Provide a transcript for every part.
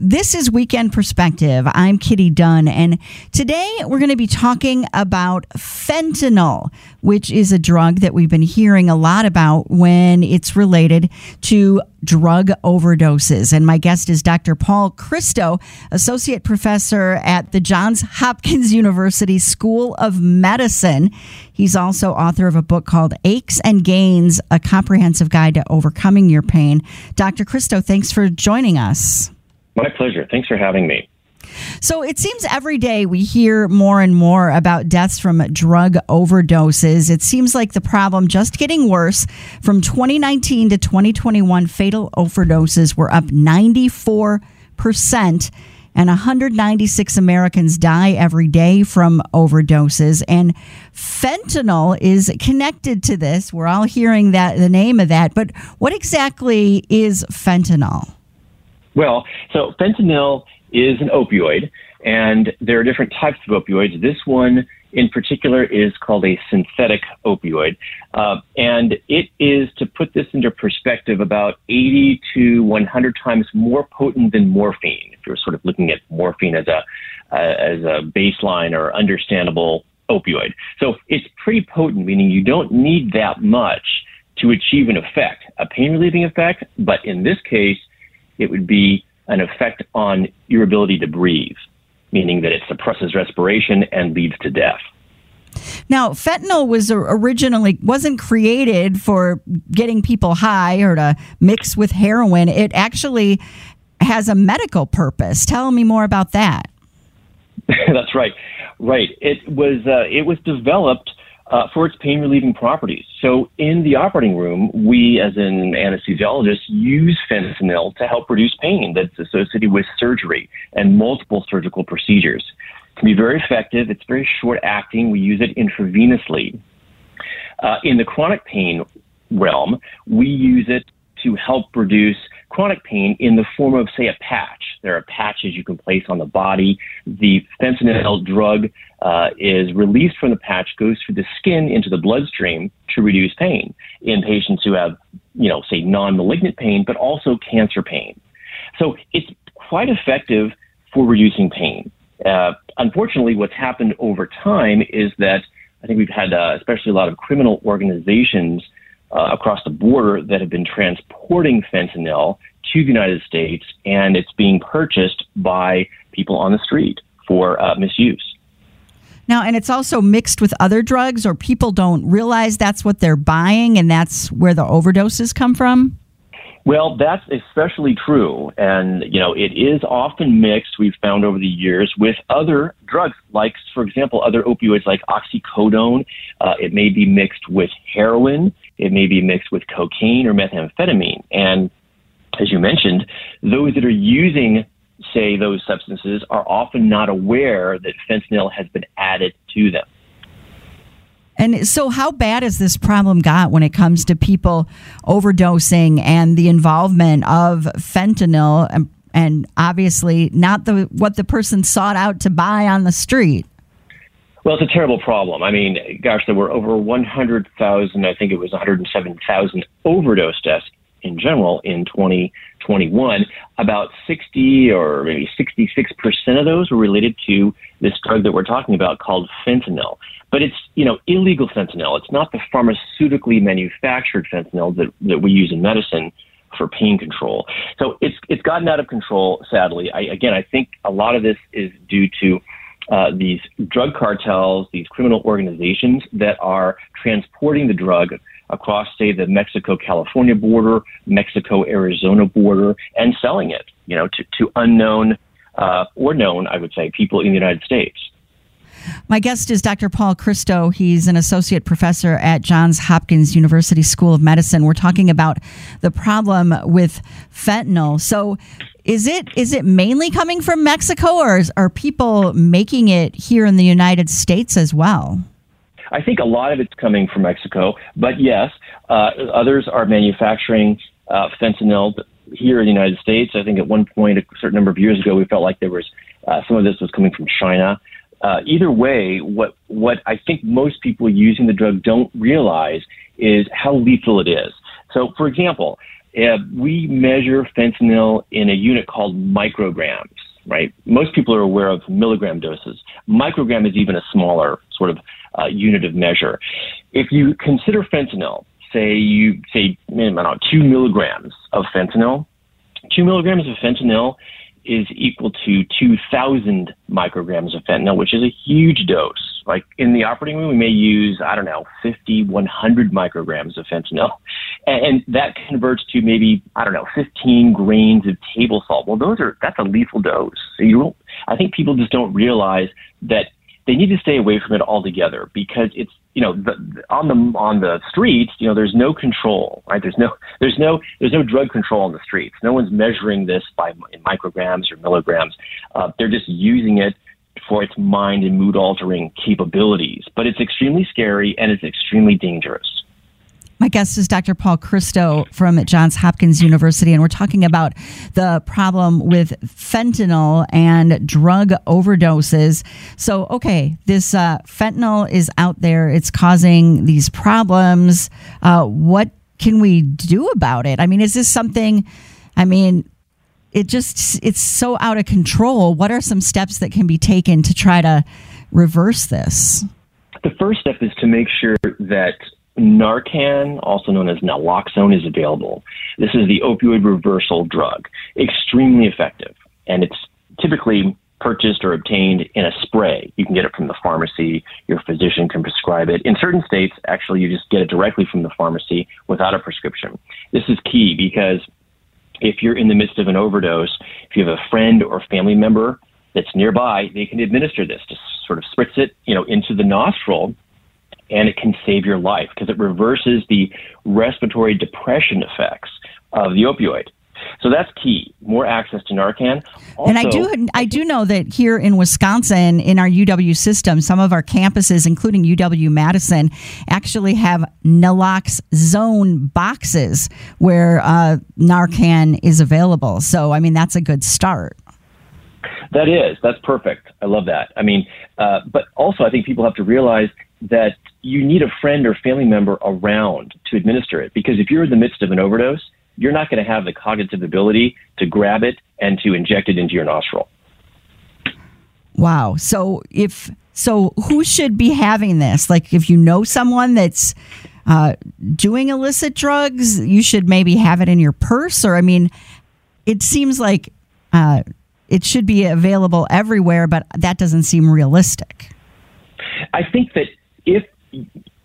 This is Weekend Perspective. I'm Kitty Dunn, and today we're going to be talking about fentanyl, which is a drug that we've been hearing a lot about when it's related to drug overdoses. And my guest is Dr. Paul Christo, Associate Professor at the Johns Hopkins University School of Medicine. He's also author of a book called Aches and Gains A Comprehensive Guide to Overcoming Your Pain. Dr. Christo, thanks for joining us. My pleasure. Thanks for having me. So it seems every day we hear more and more about deaths from drug overdoses. It seems like the problem just getting worse. From 2019 to 2021, fatal overdoses were up 94%, and 196 Americans die every day from overdoses. And fentanyl is connected to this. We're all hearing that the name of that. But what exactly is fentanyl? Well, so fentanyl is an opioid, and there are different types of opioids. This one in particular is called a synthetic opioid. Uh, and it is, to put this into perspective, about 80 to 100 times more potent than morphine, if you're sort of looking at morphine as a, uh, as a baseline or understandable opioid. So it's pretty potent, meaning you don't need that much to achieve an effect, a pain relieving effect, but in this case, it would be an effect on your ability to breathe, meaning that it suppresses respiration and leads to death. Now, fentanyl was originally wasn't created for getting people high or to mix with heroin. It actually has a medical purpose. Tell me more about that. That's right. Right. It was uh, it was developed uh, for its pain relieving properties. So in the operating room, we as an anesthesiologist use fentanyl to help reduce pain that's associated with surgery and multiple surgical procedures. It can be very effective. It's very short acting. We use it intravenously. Uh, in the chronic pain realm, we use it to help reduce chronic pain in the form of, say, a patch. There are patches you can place on the body. The fentanyl drug uh, is released from the patch, goes through the skin into the bloodstream to reduce pain in patients who have, you know, say, non-malignant pain, but also cancer pain. So it's quite effective for reducing pain. Uh, unfortunately, what's happened over time is that I think we've had, uh, especially a lot of criminal organizations uh, across the border that have been transporting fentanyl to the United States, and it's being purchased by people on the street for uh, misuse. Now, and it's also mixed with other drugs, or people don't realize that's what they're buying, and that's where the overdoses come from? Well, that's especially true. And, you know, it is often mixed, we've found over the years, with other drugs, like, for example, other opioids like oxycodone. Uh, it may be mixed with heroin. It may be mixed with cocaine or methamphetamine. And as you mentioned, those that are using, say, those substances are often not aware that fentanyl has been added to them. And so, how bad has this problem got when it comes to people overdosing and the involvement of fentanyl, and, and obviously not the what the person sought out to buy on the street? Well, it's a terrible problem. I mean, gosh, there were over 100,000, I think it was 107,000 overdose deaths in general in 2021. About 60 or maybe 66% of those were related to this drug that we're talking about called fentanyl. But it's, you know, illegal fentanyl. It's not the pharmaceutically manufactured fentanyl that, that we use in medicine for pain control. So it's it's gotten out of control, sadly. I, again, I think a lot of this is due to uh, these drug cartels, these criminal organizations that are transporting the drug across, say, the Mexico California border, Mexico Arizona border, and selling it, you know, to, to unknown uh, or known, I would say, people in the United States. My guest is Dr. Paul Christo. He's an associate professor at Johns Hopkins University School of Medicine. We're talking about the problem with fentanyl. So, is it is it mainly coming from Mexico, or is, are people making it here in the United States as well? I think a lot of it's coming from Mexico, but yes, uh, others are manufacturing uh, fentanyl here in the United States. I think at one point, a certain number of years ago, we felt like there was uh, some of this was coming from China. Uh, either way, what what I think most people using the drug don't realize is how lethal it is. So, for example, uh, we measure fentanyl in a unit called micrograms, right? Most people are aware of milligram doses. Microgram is even a smaller sort of uh, unit of measure. If you consider fentanyl, say you say I don't know, two milligrams of fentanyl, two milligrams of fentanyl is equal to 2,000 micrograms of fentanyl, which is a huge dose. Like in the operating room, we may use, I don't know, 50, 100 micrograms of fentanyl. And, that converts to maybe, I don't know, 15 grains of table salt. Well, those are, that's a lethal dose. So you I think people just don't realize that they need to stay away from it altogether because it's you know the, on the on the streets you know there's no control right? There's no there's no there's no drug control on the streets. No one's measuring this by in micrograms or milligrams. Uh, they're just using it for its mind and mood altering capabilities. But it's extremely scary and it's extremely dangerous my guest is Dr. Paul Christo from Johns Hopkins University, and we're talking about the problem with fentanyl and drug overdoses. So, okay, this uh, fentanyl is out there, it's causing these problems. Uh, what can we do about it? I mean, is this something, I mean, it just it's so out of control what are some steps that can be taken to try to reverse this the first step is to make sure that Narcan, also known as naloxone, is available. This is the opioid reversal drug, extremely effective, and it's typically purchased or obtained in a spray. You can get it from the pharmacy. Your physician can prescribe it. In certain states, actually, you just get it directly from the pharmacy without a prescription. This is key because if you're in the midst of an overdose, if you have a friend or family member that's nearby, they can administer this. Just sort of spritz it, you know, into the nostril and it can save your life because it reverses the respiratory depression effects of the opioid. So that's key. More access to Narcan. Also, and I do, I do know that here in Wisconsin, in our UW system, some of our campuses, including UW Madison, actually have naloxone boxes where uh, Narcan is available. So, I mean, that's a good start. That is. That's perfect. I love that. I mean, uh, but also, I think people have to realize that you need a friend or family member around to administer it because if you're in the midst of an overdose, you're not going to have the cognitive ability to grab it and to inject it into your nostril. Wow. So if so, who should be having this? Like, if you know someone that's uh, doing illicit drugs, you should maybe have it in your purse. Or, I mean, it seems like uh, it should be available everywhere, but that doesn't seem realistic. I think that if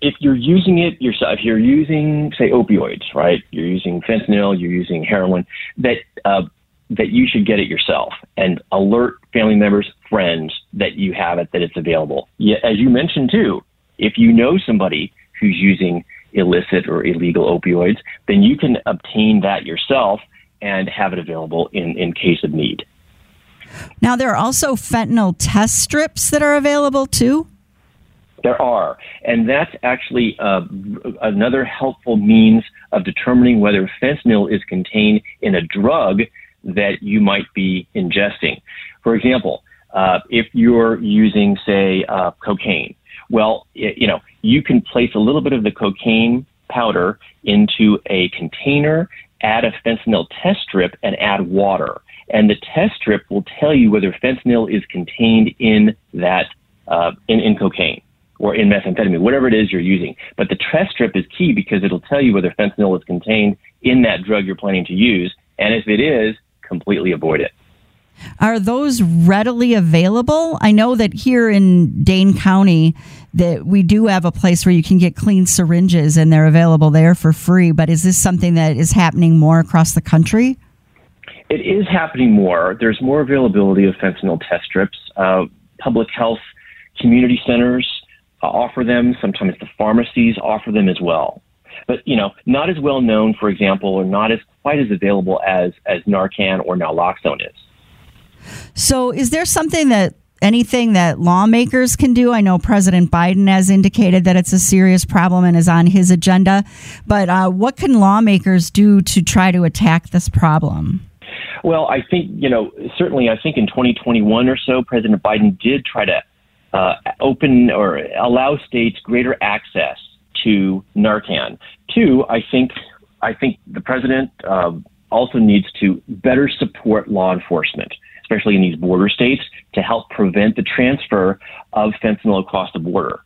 if you're using it yourself, if you're using, say, opioids, right? You're using fentanyl, you're using heroin, that uh, that you should get it yourself and alert family members, friends that you have it, that it's available. Yeah, as you mentioned too, if you know somebody who's using illicit or illegal opioids, then you can obtain that yourself and have it available in, in case of need. Now, there are also fentanyl test strips that are available too. There are, and that's actually uh, another helpful means of determining whether fentanyl is contained in a drug that you might be ingesting. For example, uh, if you're using, say, uh, cocaine, well, you know, you can place a little bit of the cocaine powder into a container, add a fentanyl test strip, and add water. And the test strip will tell you whether fentanyl is contained in that uh, in, in cocaine or in methamphetamine, whatever it is you're using. But the test strip is key because it'll tell you whether fentanyl is contained in that drug you're planning to use. And if it is, completely avoid it. Are those readily available? I know that here in Dane County that we do have a place where you can get clean syringes and they're available there for free, but is this something that is happening more across the country? It is happening more. There's more availability of fentanyl test strips. Uh, public health community centers offer them. Sometimes the pharmacies offer them as well. But, you know, not as well known, for example, or not as quite as available as, as Narcan or naloxone is. So, is there something that anything that lawmakers can do? I know President Biden has indicated that it's a serious problem and is on his agenda. But uh, what can lawmakers do to try to attack this problem? Well, I think, you know, certainly I think in 2021 or so, President Biden did try to uh, open or allow states greater access to Narcan. Two, I think I think the president uh, also needs to better support law enforcement, especially in these border states, to help prevent the transfer of fentanyl across the border.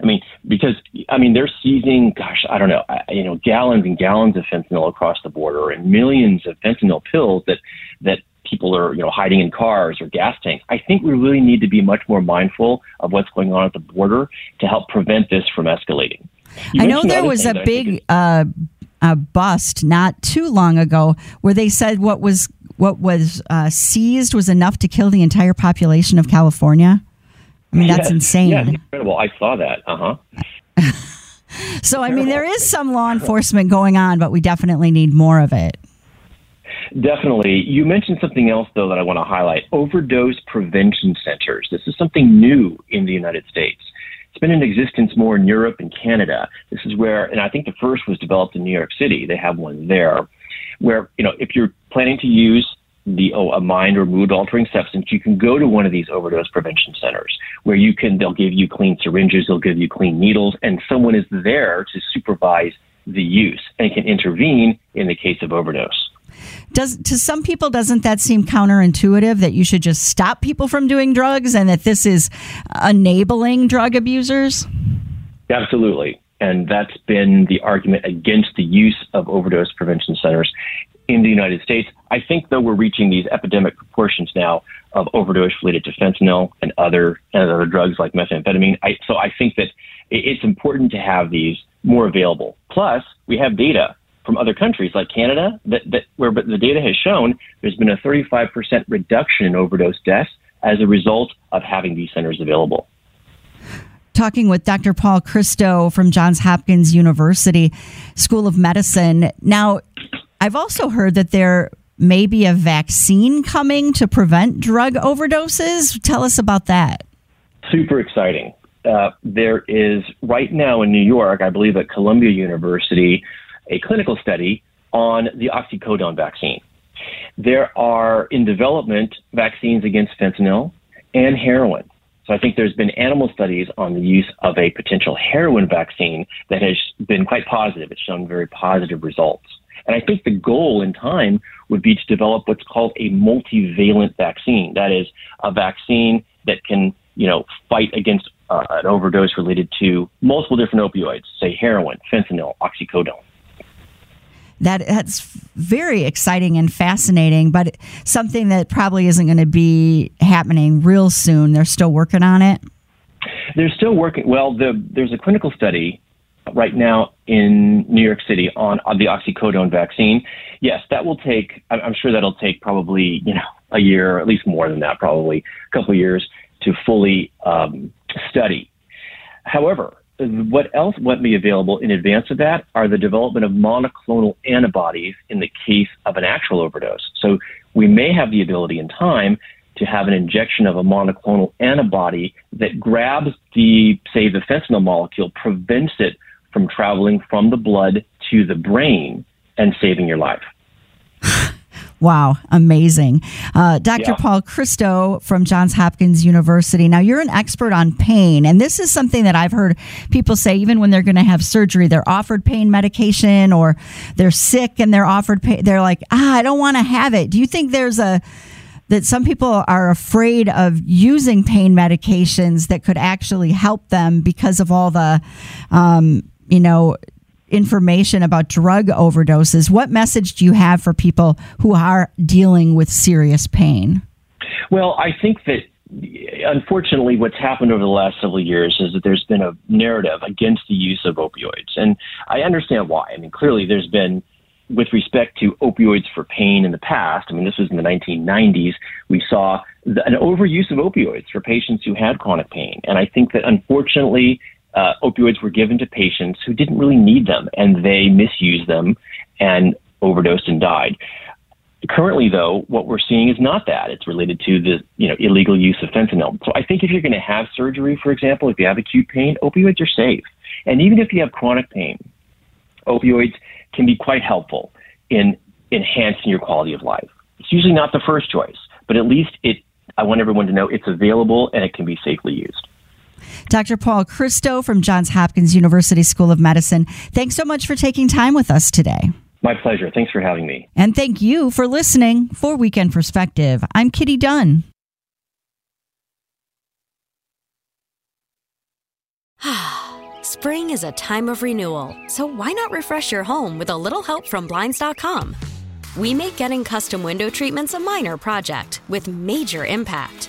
I mean, because I mean they're seizing, gosh, I don't know, you know, gallons and gallons of fentanyl across the border and millions of fentanyl pills that that people are, you know, hiding in cars or gas tanks. I think we really need to be much more mindful of what's going on at the border to help prevent this from escalating. You I know there was a big uh, a bust not too long ago where they said what was what was uh, seized was enough to kill the entire population of California. I mean, that's yes, insane. Yeah, incredible. I saw that. Uh huh. so, I mean, there is some law enforcement going on, but we definitely need more of it. Definitely. You mentioned something else, though, that I want to highlight overdose prevention centers. This is something new in the United States. It's been in existence more in Europe and Canada. This is where, and I think the first was developed in New York City. They have one there where, you know, if you're planning to use the oh, a mind or mood altering substance, you can go to one of these overdose prevention centers where you can they'll give you clean syringes, they'll give you clean needles, and someone is there to supervise the use and can intervene in the case of overdose. Does to some people doesn't that seem counterintuitive that you should just stop people from doing drugs and that this is enabling drug abusers? Absolutely. And that's been the argument against the use of overdose prevention centers in the United States. I think, though, we're reaching these epidemic proportions now of overdose related to fentanyl and other and other drugs like methamphetamine. I, so I think that it's important to have these more available. Plus, we have data from other countries like Canada that, that where the data has shown there's been a 35% reduction in overdose deaths as a result of having these centers available. Talking with Dr. Paul Christo from Johns Hopkins University School of Medicine. Now, I've also heard that there may be a vaccine coming to prevent drug overdoses. Tell us about that. Super exciting. Uh, there is right now in New York, I believe at Columbia University, a clinical study on the oxycodone vaccine. There are in development vaccines against fentanyl and heroin. So I think there's been animal studies on the use of a potential heroin vaccine that has been quite positive. It's shown very positive results. And I think the goal in time would be to develop what's called a multivalent vaccine. That is a vaccine that can, you know, fight against uh, an overdose related to multiple different opioids, say heroin, fentanyl, oxycodone that that's very exciting and fascinating, but something that probably isn't going to be happening real soon. They're still working on it. They're still working. Well, the, there's a clinical study right now in New York City on, on the oxycodone vaccine. Yes, that will take. I'm sure that'll take probably you know a year, or at least more than that, probably a couple of years to fully um, study. However, what else might be available in advance of that are the development of monoclonal antibodies in the case of an actual overdose. So we may have the ability in time to have an injection of a monoclonal antibody that grabs the, say, the fentanyl molecule, prevents it from traveling from the blood to the brain and saving your life. Wow, amazing. Uh, Dr. Yeah. Paul Christo from Johns Hopkins University. Now, you're an expert on pain, and this is something that I've heard people say even when they're going to have surgery, they're offered pain medication or they're sick and they're offered pain. They're like, ah, I don't want to have it. Do you think there's a that some people are afraid of using pain medications that could actually help them because of all the, um, you know, information about drug overdoses. What message do you have for people who are dealing with serious pain? Well, I think that unfortunately what's happened over the last several years is that there's been a narrative against the use of opioids. And I understand why. I mean, clearly there's been with respect to opioids for pain in the past, I mean, this was in the 1990s, we saw an overuse of opioids for patients who had chronic pain. And I think that unfortunately, uh, opioids were given to patients who didn't really need them and they misused them and overdosed and died. Currently, though, what we're seeing is not that. It's related to the you know illegal use of fentanyl. So I think if you're going to have surgery, for example, if you have acute pain, opioids are safe. And even if you have chronic pain, opioids can be quite helpful in enhancing your quality of life. It's usually not the first choice, but at least it. I want everyone to know it's available and it can be safely used. Dr. Paul Christo from Johns Hopkins University School of Medicine. Thanks so much for taking time with us today. My pleasure. Thanks for having me. And thank you for listening for Weekend Perspective. I'm Kitty Dunn. Ah, spring is a time of renewal, so why not refresh your home with a little help from Blinds.com? We make getting custom window treatments a minor project with major impact.